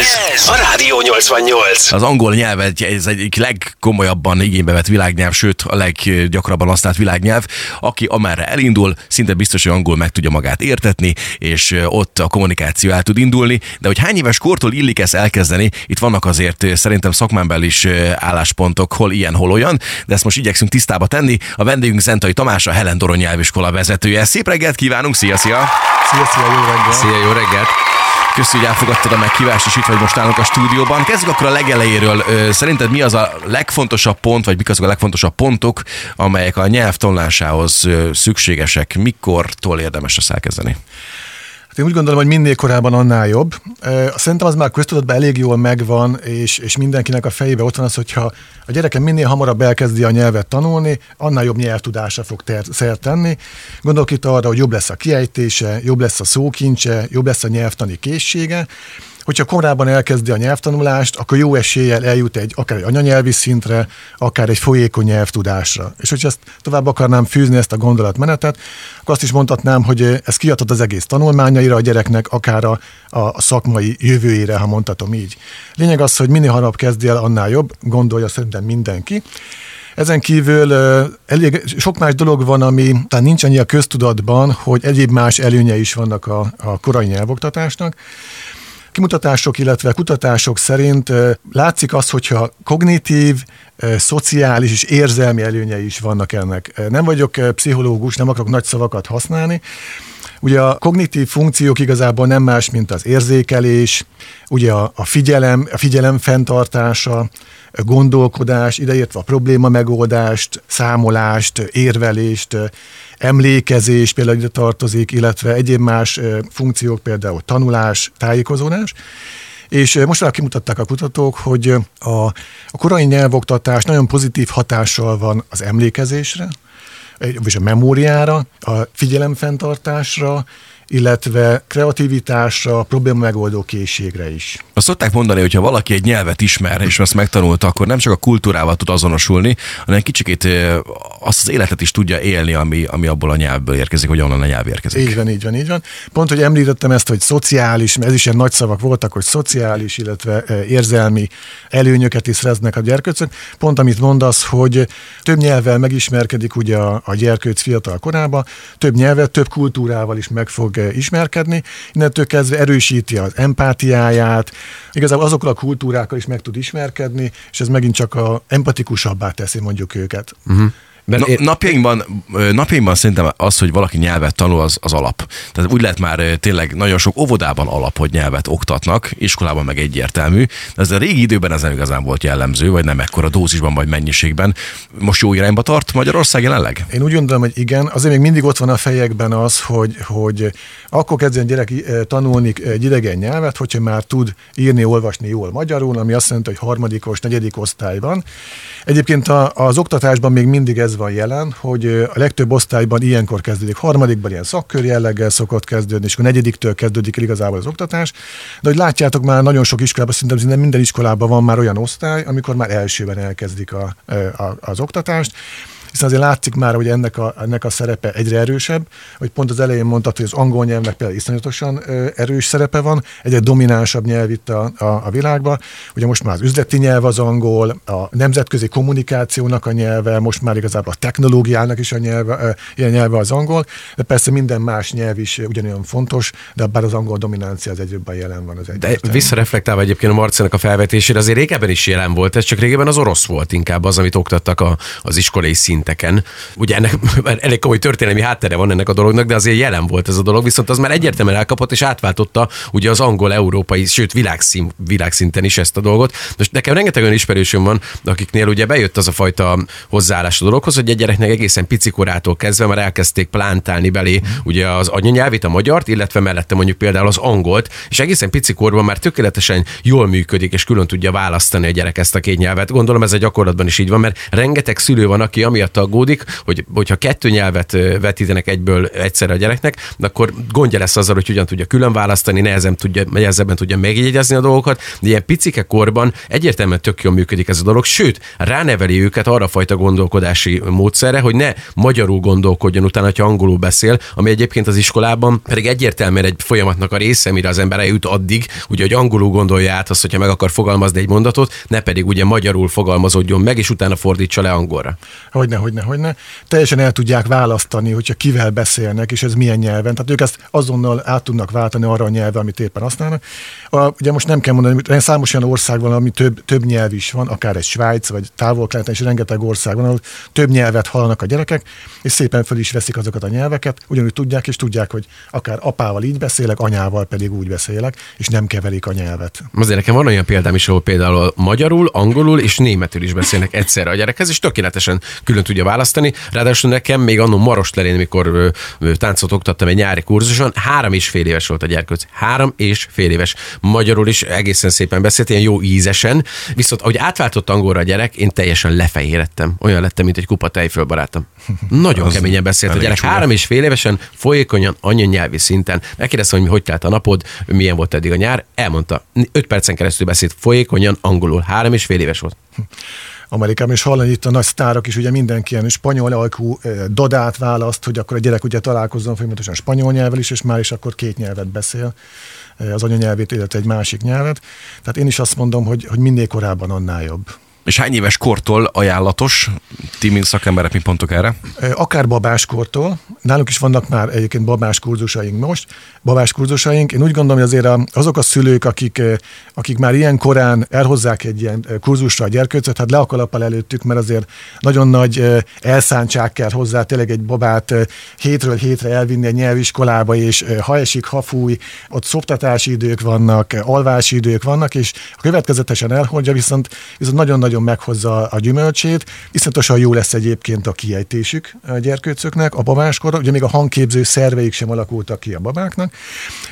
Ez a Rádió 88. Az angol nyelv egy, ez egyik legkomolyabban igénybe vett világnyelv, sőt a leggyakrabban használt világnyelv. Aki amerre elindul, szinte biztos, hogy angol meg tudja magát értetni, és ott a kommunikáció el tud indulni. De hogy hány éves kortól illik ezt elkezdeni, itt vannak azért szerintem szakmán is álláspontok, hol ilyen, hol olyan, de ezt most igyekszünk tisztába tenni. A vendégünk Zentai Tamás, a Helen Doron nyelviskola vezetője. Szép reggelt kívánunk, szia, szia! Szia, szia, jó reggelt! Szia, jó reggelt! Köszönjük, hogy elfogadtad a meghívást, és itt vagy most nálunk a stúdióban. Kezdjük akkor a legelejéről. Szerinted mi az a legfontosabb pont, vagy mik azok a legfontosabb pontok, amelyek a nyelv tanulásához szükségesek? Mikortól érdemes ezt elkezdeni? Hát én úgy gondolom, hogy minél korábban annál jobb. Szerintem az már köztudatban elég jól megvan, és, és mindenkinek a fejébe ott van az, hogyha a gyereke minél hamarabb elkezdi a nyelvet tanulni, annál jobb nyelvtudásra fog ter- szert tenni. Gondolok itt arra, hogy jobb lesz a kiejtése, jobb lesz a szókincse, jobb lesz a nyelvtani készsége, hogyha korábban elkezdi a nyelvtanulást, akkor jó eséllyel eljut egy akár egy anyanyelvi szintre, akár egy folyékony nyelvtudásra. És hogyha ezt tovább akarnám fűzni ezt a gondolatmenetet, akkor azt is mondhatnám, hogy ez kiadhat az egész tanulmányaira a gyereknek, akár a, a szakmai jövőjére, ha mondhatom így. Lényeg az, hogy minél hamarabb kezdi el, annál jobb, gondolja szerintem mindenki. Ezen kívül elég sok más dolog van, ami talán nincs annyi a köztudatban, hogy egyéb más előnye is vannak a, a korai nyelvoktatásnak. Kimutatások, illetve kutatások szerint látszik az, hogyha kognitív, szociális és érzelmi előnyei is vannak ennek. Nem vagyok pszichológus, nem akarok nagy szavakat használni, Ugye a kognitív funkciók igazából nem más, mint az érzékelés, ugye a, a figyelem, a figyelem fenntartása, a gondolkodás, ideértve a probléma megoldást, számolást, érvelést, emlékezés például ide tartozik, illetve egyéb más funkciók, például tanulás, tájékozódás. És most már kimutatták a kutatók, hogy a, a korai nyelvoktatás nagyon pozitív hatással van az emlékezésre, vagy a memóriára, a figyelemfenntartásra, illetve kreativitásra, probléma megoldó készségre is. Azt szokták mondani, hogy ha valaki egy nyelvet ismer, és azt megtanulta, akkor nem csak a kultúrával tud azonosulni, hanem kicsikét azt az életet is tudja élni, ami, ami abból a nyelvből érkezik, hogy onnan a nyelv érkezik. Így van, így van, így van. Pont, hogy említettem ezt, hogy szociális, ez is ilyen nagy szavak voltak, hogy szociális, illetve érzelmi előnyöket is szereznek a gyerkőcök. Pont amit mondasz, hogy több nyelvvel megismerkedik ugye a, a gyerkőc fiatal korában, több nyelvet, több kultúrával is meg fog ismerkedni, innentől kezdve erősíti az empátiáját, igazából azokkal a kultúrákkal is meg tud ismerkedni, és ez megint csak a empatikusabbá teszi mondjuk őket. Uh-huh. Na, napjainkban, napjainkban szerintem az, hogy valaki nyelvet tanul, az, az alap. Tehát úgy lehet már tényleg nagyon sok óvodában alap, hogy nyelvet oktatnak, iskolában meg egyértelmű. De ez a régi időben ez nem igazán volt jellemző, vagy nem ekkora dózisban, vagy mennyiségben. Most jó irányba tart Magyarország jelenleg? Én úgy gondolom, hogy igen. Azért még mindig ott van a fejekben az, hogy, hogy akkor kezdjen gyerek tanulni egy idegen nyelvet, hogyha már tud írni, olvasni jól magyarul, ami azt jelenti, hogy harmadikos, negyedik osztályban. Egyébként az oktatásban még mindig ez van jelen, hogy a legtöbb osztályban ilyenkor kezdődik. Harmadikban ilyen szakkör jelleggel szokott kezdődni, és akkor negyediktől kezdődik el igazából az oktatás. De hogy látjátok, már nagyon sok iskolában, szinte minden iskolában van már olyan osztály, amikor már elsőben elkezdik a, a, az oktatást hiszen azért látszik már, hogy ennek a, ennek a szerepe egyre erősebb, hogy pont az elején mondtad, hogy az angol nyelvnek például iszonyatosan erős szerepe van, egyre dominánsabb nyelv itt a, a, a világban. Ugye most már az üzleti nyelv az angol, a nemzetközi kommunikációnak a nyelve, most már igazából a technológiának is a nyelve, ilyen nyelve az angol, de persze minden más nyelv is ugyanolyan fontos, de bár az angol dominancia az egyre jobban jelen van az De visszareflektálva egyébként a Marcinak a felvetésére, azért régebben is jelen volt, ez csak régebben az orosz volt inkább az, amit oktattak a, az iskolai szint szinteken. Ugye ennek elég komoly történelmi háttere van ennek a dolognak, de azért jelen volt ez a dolog, viszont az már egyértelműen elkapott és átváltotta ugye az angol, európai, sőt világszín, világszinten is ezt a dolgot. Most nekem rengeteg olyan ismerősöm van, akiknél ugye bejött az a fajta hozzáállás a dologhoz, hogy egy gyereknek egészen picikorától kezdve már elkezdték plántálni belé ugye az anyanyelvét, a magyart, illetve mellette mondjuk például az angolt, és egészen picikorban már tökéletesen jól működik, és külön tudja választani a gyerek ezt a két nyelvet. Gondolom ez a gyakorlatban is így van, mert rengeteg szülő van, aki amiatt amiatt aggódik, hogy hogyha kettő nyelvet vetítenek egyből egyszerre a gyereknek, akkor gondja lesz azzal, hogy hogyan tudja külön választani, nehezen tudja, nehezebben tudja megjegyezni a dolgokat, de ilyen picike korban egyértelműen tök jól működik ez a dolog, sőt, ráneveli őket arra fajta gondolkodási módszerre, hogy ne magyarul gondolkodjon utána, ha angolul beszél, ami egyébként az iskolában pedig egyértelműen egy folyamatnak a része, mire az ember eljut addig, ugye, hogy angolul gondolja át azt, hogyha meg akar fogalmazni egy mondatot, ne pedig ugye magyarul fogalmazódjon meg, és utána fordítsa le angolra. Hogyne, hogyne, hogyne. Teljesen el tudják választani, hogyha kivel beszélnek, és ez milyen nyelven. Tehát ők ezt azonnal át tudnak váltani arra a nyelvre, amit éppen használnak. A, ugye most nem kell mondani, hogy számos olyan ország van, ami több, több nyelv is van, akár egy Svájc, vagy távol és rengeteg ország van, ahol több nyelvet hallanak a gyerekek, és szépen fel is veszik azokat a nyelveket, ugyanúgy tudják, és tudják, hogy akár apával így beszélek, anyával pedig úgy beszélek, és nem keverik a nyelvet. Azért nekem van olyan példám is, ahol például magyarul, angolul és németül is beszélnek egyszerre a gyerekhez, és tökéletesen külön tudja választani. Ráadásul nekem még annó Marost lelén, mikor táncot oktattam egy nyári kurzuson, három és fél éves volt a gyerkőc. Három és fél éves. Magyarul is egészen szépen beszélt, ilyen jó ízesen. Viszont ahogy átváltott angolra a gyerek, én teljesen lefehérettem. Olyan lettem, mint egy kupa tejföl barátom. Nagyon Az keményen beszélt a gyerek. Csúnya. Három és fél évesen, folyékonyan, anyanyelvi szinten. Megkérdeztem, hogy hogy telt a napod, milyen volt eddig a nyár. Elmondta. Öt percen keresztül beszélt folyékonyan angolul. Három és fél éves volt. Amerikában, és hallani itt a nagy sztárok is, ugye mindenki ilyen spanyol alkú dodát választ, hogy akkor a gyerek ugye találkozzon folyamatosan spanyol nyelvvel is, és már is akkor két nyelvet beszél az anyanyelvét, illetve egy másik nyelvet. Tehát én is azt mondom, hogy, hogy minél korábban annál jobb. És hány éves kortól ajánlatos? Ti, mint szakemberek, mi pontok erre? Akár babáskortól. Nálunk is vannak már egyébként babás kurzusaink most. Babás kurzusaink. Én úgy gondolom, hogy azért azok a szülők, akik, akik már ilyen korán elhozzák egy ilyen kurzusra a gyerkőcöt, hát le a kalappal előttük, mert azért nagyon nagy elszántság kell hozzá, tényleg egy babát hétről hétre elvinni a nyelviskolába, és ha esik, ha fúj, ott szoptatási idők vannak, alvási idők vannak, és következetesen elhordja, viszont, viszont nagyon-nagyon nagyon meghozza a gyümölcsét. Iszonyatosan jó lesz egyébként a kiejtésük a gyerkőcöknek, a babáskor, ugye még a hangképző szerveik sem alakultak ki a babáknak.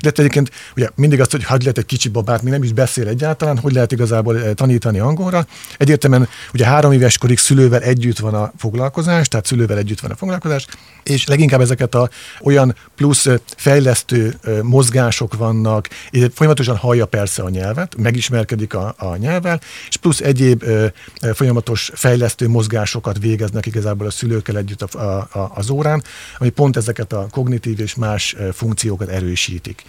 De egyébként ugye mindig azt, hogy hadd lehet egy kicsi babát, még nem is beszél egyáltalán, hogy lehet igazából eh, tanítani angolra. Egyértelműen ugye három éves korig szülővel együtt van a foglalkozás, tehát szülővel együtt van a foglalkozás, és leginkább ezeket a olyan plusz eh, fejlesztő eh, mozgások vannak, és folyamatosan hallja persze a nyelvet, megismerkedik a, a nyelvvel, és plusz egyéb folyamatos fejlesztő mozgásokat végeznek igazából a szülőkkel együtt a, a, az órán, ami pont ezeket a kognitív és más funkciókat erősítik.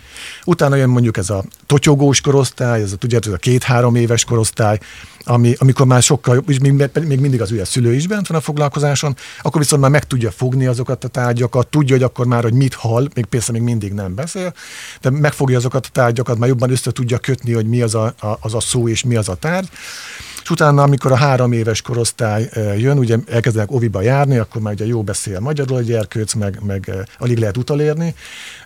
Utána jön mondjuk ez a totyogós korosztály, ez a, tudjátok, ez a két-három éves korosztály, ami, amikor már sokkal, és még, még mindig az ő szülő is bent van a foglalkozáson, akkor viszont már meg tudja fogni azokat a tárgyakat, tudja, hogy akkor már, hogy mit hall, még persze még mindig nem beszél, de megfogja azokat a tárgyakat, már jobban össze tudja kötni, hogy mi az a, a, az a szó és mi az a tárgy és utána, amikor a három éves korosztály jön, ugye elkezdenek oviba járni, akkor már ugye jó beszél magyarul a gyerkőc, meg, meg alig lehet utalérni,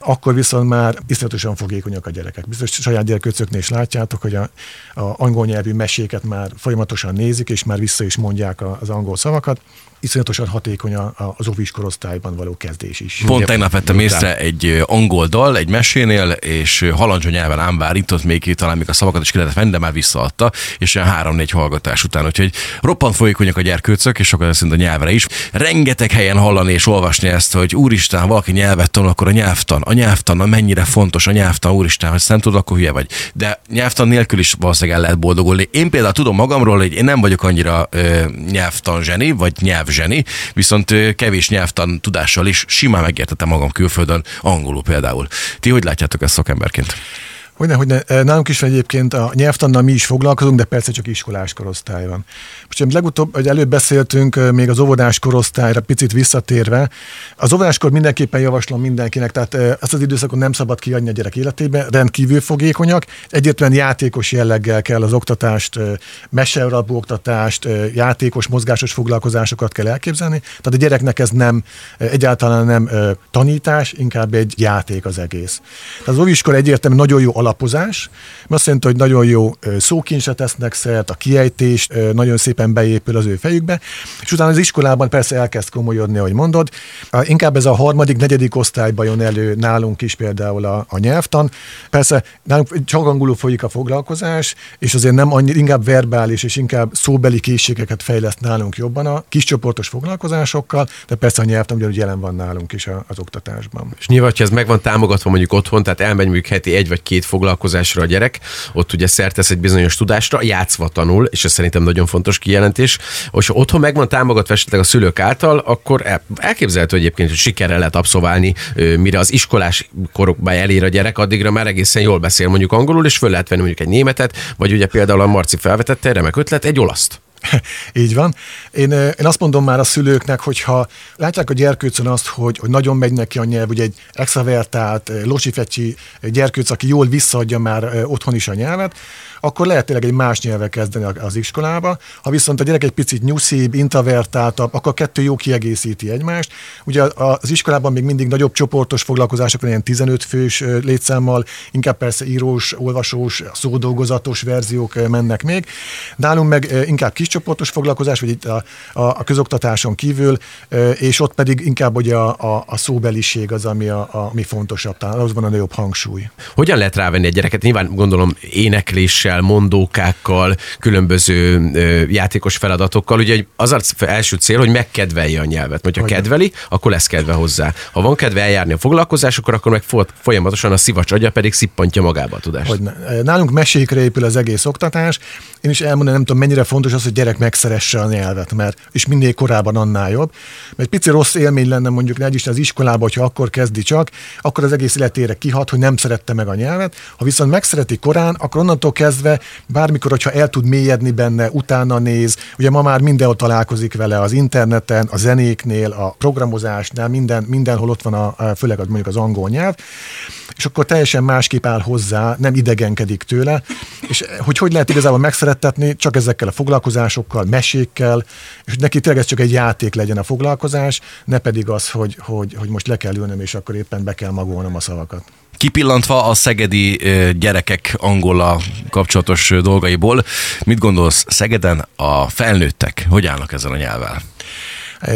akkor viszont már iszonyatosan fogékonyak a gyerekek. Biztos saját gyerkőcöknél is látjátok, hogy a, a angol nyelvű meséket már folyamatosan nézik, és már vissza is mondják az angol szavakat iszonyatosan hatékony az ovis korosztályban való kezdés is. Pont tegnap vettem észre egy angol dal, egy mesénél, és halandzsa nyelven ám bárintott még talán még a szavakat is ki lehetett venni, de már visszaadta, és ilyen három-négy hallgatás után, úgyhogy roppant folyékonyak a gyerkőcök, és sokat szerint a nyelvre is. Rengeteg helyen hallani és olvasni ezt, hogy úristen, valaki nyelvet tanul, akkor a nyelvtan, a nyelvtan, a mennyire fontos a nyelvtan, úristen, hogy nem tudod, akkor hülye vagy. De nyelvtan nélkül is valószínűleg el lehet boldogulni. Én például tudom magamról, hogy én nem vagyok annyira ö, nyelvtan zseni, vagy nyelv zseni, viszont kevés nyelvtan tudással is simán megértettem magam külföldön, angolul például. Ti hogy látjátok ezt szakemberként? Hogyne, hogyne. Nálunk is egyébként a nyelvtannal mi is foglalkozunk, de persze csak iskolás korosztály van. Most amit legutóbb, hogy előbb beszéltünk még az óvodás korosztályra picit visszatérve, az óvodáskor mindenképpen javaslom mindenkinek, tehát ezt az időszakon nem szabad kiadni a gyerek életébe, rendkívül fogékonyak, egyértelműen játékos jelleggel kell az oktatást, mesealapú oktatást, játékos, mozgásos foglalkozásokat kell elképzelni, tehát a gyereknek ez nem, egyáltalán nem tanítás, inkább egy játék az egész. Tehát az óviskor egyértelműen nagyon jó alapozás, mert azt jelenti, hogy nagyon jó szókincsre tesznek szert, a kiejtés nagyon szépen beépül az ő fejükbe, és utána az iskolában persze elkezd komolyodni, ahogy mondod. Inkább ez a harmadik, negyedik osztályban jön elő nálunk is például a, a nyelvtan. Persze nálunk csak angolul folyik a foglalkozás, és azért nem annyi, inkább verbális és inkább szóbeli készségeket fejleszt nálunk jobban a kiscsoportos foglalkozásokkal, de persze a nyelvtan ugyanúgy jelen van nálunk is az oktatásban. És nyilván, ha ez meg van támogatva mondjuk otthon, tehát elmegy mondjuk heti egy vagy két foglalkozásra a gyerek, ott ugye szertesz egy bizonyos tudásra, játszva tanul, és ez szerintem nagyon fontos kijelentés. És ha otthon meg van támogatva esetleg a szülők által, akkor elképzelhető egyébként, hogy sikerrel lehet abszolválni, mire az iskolás korokban elér a gyerek, addigra már egészen jól beszél mondjuk angolul, és föl lehet venni mondjuk egy németet, vagy ugye például a Marci felvetette, remek ötlet, egy olaszt. Így van. Én, én azt mondom már a szülőknek, hogyha látják a gyerkőcön azt, hogy, hogy nagyon megy neki a nyelv, ugye egy extravertált, losifecsi gyerkőc, aki jól visszaadja már otthon is a nyelvet, akkor lehet tényleg egy más nyelvvel kezdeni az iskolába. Ha viszont a gyerek egy picit nyuszibb, introvertáltabb, akkor a kettő jó kiegészíti egymást. Ugye az iskolában még mindig nagyobb csoportos foglalkozások, ilyen 15 fős létszámmal, inkább persze írós, olvasós, szódolgozatos verziók mennek még. Nálunk meg inkább kiscsoportos foglalkozás, vagy itt a, a, a közoktatáson kívül, és ott pedig inkább ugye a, a, a szóbeliség az, ami, a, a, ami fontosabb, talán az van a nagyobb hangsúly. Hogyan lehet rávenni egy gyereket? Nyilván gondolom énekléssel, énekléssel, mondókákkal, különböző játékos feladatokkal. Ugye az az első cél, hogy megkedvelje a nyelvet. Hogyha Hogyan. kedveli, akkor lesz kedve hozzá. Ha van kedve eljárni a foglalkozásokra, akkor meg folyamatosan a szivacs agya pedig szippantja magába a tudást. Hogy Nálunk mesékre épül az egész oktatás. Én is elmondom, nem tudom, mennyire fontos az, hogy gyerek megszeresse a nyelvet, mert és minél korábban annál jobb. Mert pici rossz élmény lenne mondjuk ne is az iskolában, hogyha akkor kezdi csak, akkor az egész életére kihat, hogy nem szerette meg a nyelvet. Ha viszont megszereti korán, akkor onnantól kezdve kezdve, bármikor, hogyha el tud mélyedni benne, utána néz, ugye ma már mindenhol találkozik vele az interneten, a zenéknél, a programozásnál, minden, mindenhol ott van a, főleg mondjuk az angol nyelv, és akkor teljesen másképp áll hozzá, nem idegenkedik tőle, és hogy hogy lehet igazából megszerettetni, csak ezekkel a foglalkozásokkal, mesékkel, és hogy neki tényleg ez csak egy játék legyen a foglalkozás, ne pedig az, hogy, hogy, hogy most le kell ülnöm, és akkor éppen be kell magolnom a szavakat. Kipillantva a szegedi gyerekek angola kapcsolatos dolgaiból, mit gondolsz Szegeden a felnőttek, hogy állnak ezzel a nyelvvel?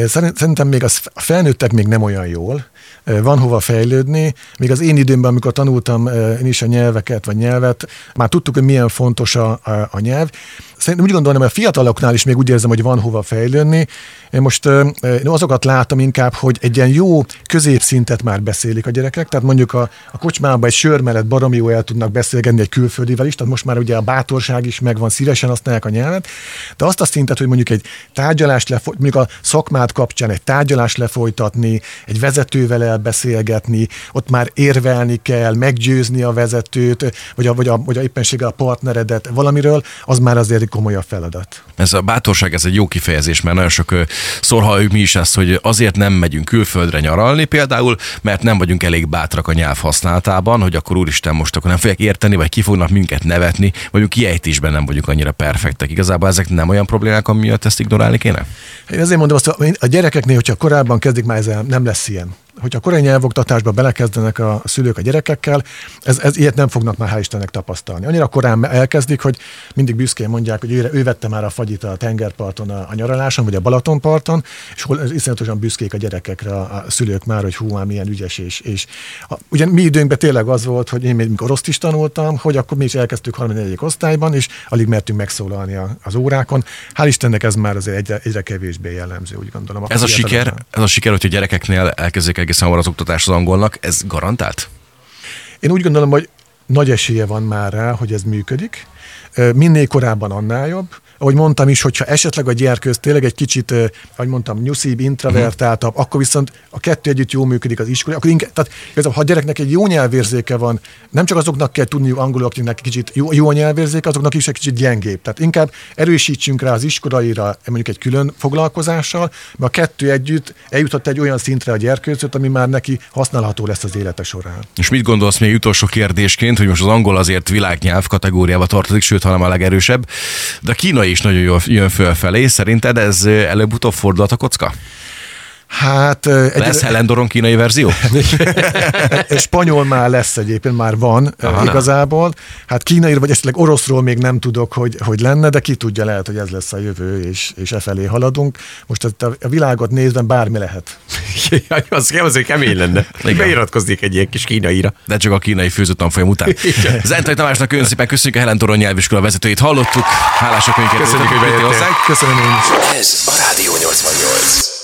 Szerintem még a felnőttek még nem olyan jól, van hova fejlődni. Még az én időmben, amikor tanultam én is a nyelveket, vagy nyelvet, már tudtuk, hogy milyen fontos a, a, a nyelv. Szerintem úgy gondolom, hogy a fiataloknál is még úgy érzem, hogy van hova fejlődni. Én most én azokat látom inkább, hogy egy ilyen jó középszintet már beszélik a gyerekek, tehát mondjuk a, a kocsmában egy sör mellett baromi jó el tudnak beszélgetni egy külföldivel is, tehát most már ugye a bátorság is megvan, szívesen használják a nyelvet, de azt a szintet, hogy mondjuk egy tárgyalást lefolytatni, mondjuk a szakmát kapcsán egy tárgyalást lefolytatni, egy vezetővel elbeszélgetni, ott már érvelni kell, meggyőzni a vezetőt, vagy a, vagy a, vagy a éppenséggel a partneredet valamiről, az már azért egy komolyabb feladat. Ez a bátorság, ez egy jó kifejezés, mert nagyon sok szor halljuk mi is ezt, hogy azért nem megyünk külföldre nyaralni például, mert nem vagyunk elég bátrak a nyelv használatában, hogy akkor úristen most akkor nem fogják érteni, vagy ki fognak minket nevetni, vagy kiejtésben nem vagyunk annyira perfektek. Igazából ezek nem olyan problémák, amiatt ezt ignorálni kéne? Én azért mondom azt, a gyerekeknél, hogyha korábban kezdik, már ez nem lesz ilyen hogyha korai nyelvoktatásba belekezdenek a szülők a gyerekekkel, ez, ez ilyet nem fognak már hál' Istennek tapasztalni. Annyira korán elkezdik, hogy mindig büszkén mondják, hogy ő, ő vette már a fagyit a tengerparton a, a nyaraláson, vagy a Balatonparton, és hol iszonyatosan büszkék a gyerekekre a, a szülők már, hogy hú, már milyen ügyes. És, és a, ugye mi időnkben tényleg az volt, hogy én még mikor rossz is tanultam, hogy akkor mi is elkezdtük 34. osztályban, és alig mertünk megszólalni a, az órákon. Hál' Istennek ez már azért egyre, egyre kevésbé jellemző, úgy gondolom. Ez a, siker, ez a siker, hogy a gyerekeknél elkezdik egészen hamar az oktatás az angolnak, ez garantált? Én úgy gondolom, hogy nagy esélye van már rá, hogy ez működik. Minél korábban annál jobb ahogy mondtam is, hogyha esetleg a gyerkőz tényleg egy kicsit, ahogy mondtam, nyuszíbb, introvertáltabb, uh-huh. akkor viszont a kettő együtt jól működik az iskola. Akkor inkább, tehát igazából, ha a gyereknek egy jó nyelvérzéke van, nem csak azoknak kell tudni angolul, akiknek kicsit jó, jó a nyelvérzéke, azoknak is egy kicsit gyengébb. Tehát inkább erősítsünk rá az iskolaira mondjuk egy külön foglalkozással, mert a kettő együtt eljuthat egy olyan szintre a gyerkőzöt, ami már neki használható lesz az élete során. És mit gondolsz még utolsó kérdésként, hogy most az angol azért világnyelv kategóriába tartozik, sőt, hanem a legerősebb, de a kínai is nagyon jól jön fölfelé. Szerinted ez előbb-utóbb fordulhat a kocka? Hát egy, Lesz Helen Doron kínai verzió? spanyol már lesz egyébként, már van Aha, igazából. Hát kínai vagy esetleg oroszról még nem tudok, hogy, hogy lenne, de ki tudja, lehet, hogy ez lesz a jövő, és, és e felé haladunk. Most a, a világot nézve bármi lehet. Jaj, az, azért kemény lenne. Igen. Beiratkoznék egy ilyen kis kínaira. De csak a kínai főzőtanfolyam után. Zentai Tamásnak nagyon szépen köszönjük a Helen Toron nyelviskola vezetőjét. Hallottuk. Hálások minket. Köszönjük, hogy bejöttél. Köszönöm én is. Ez a Rádió 88.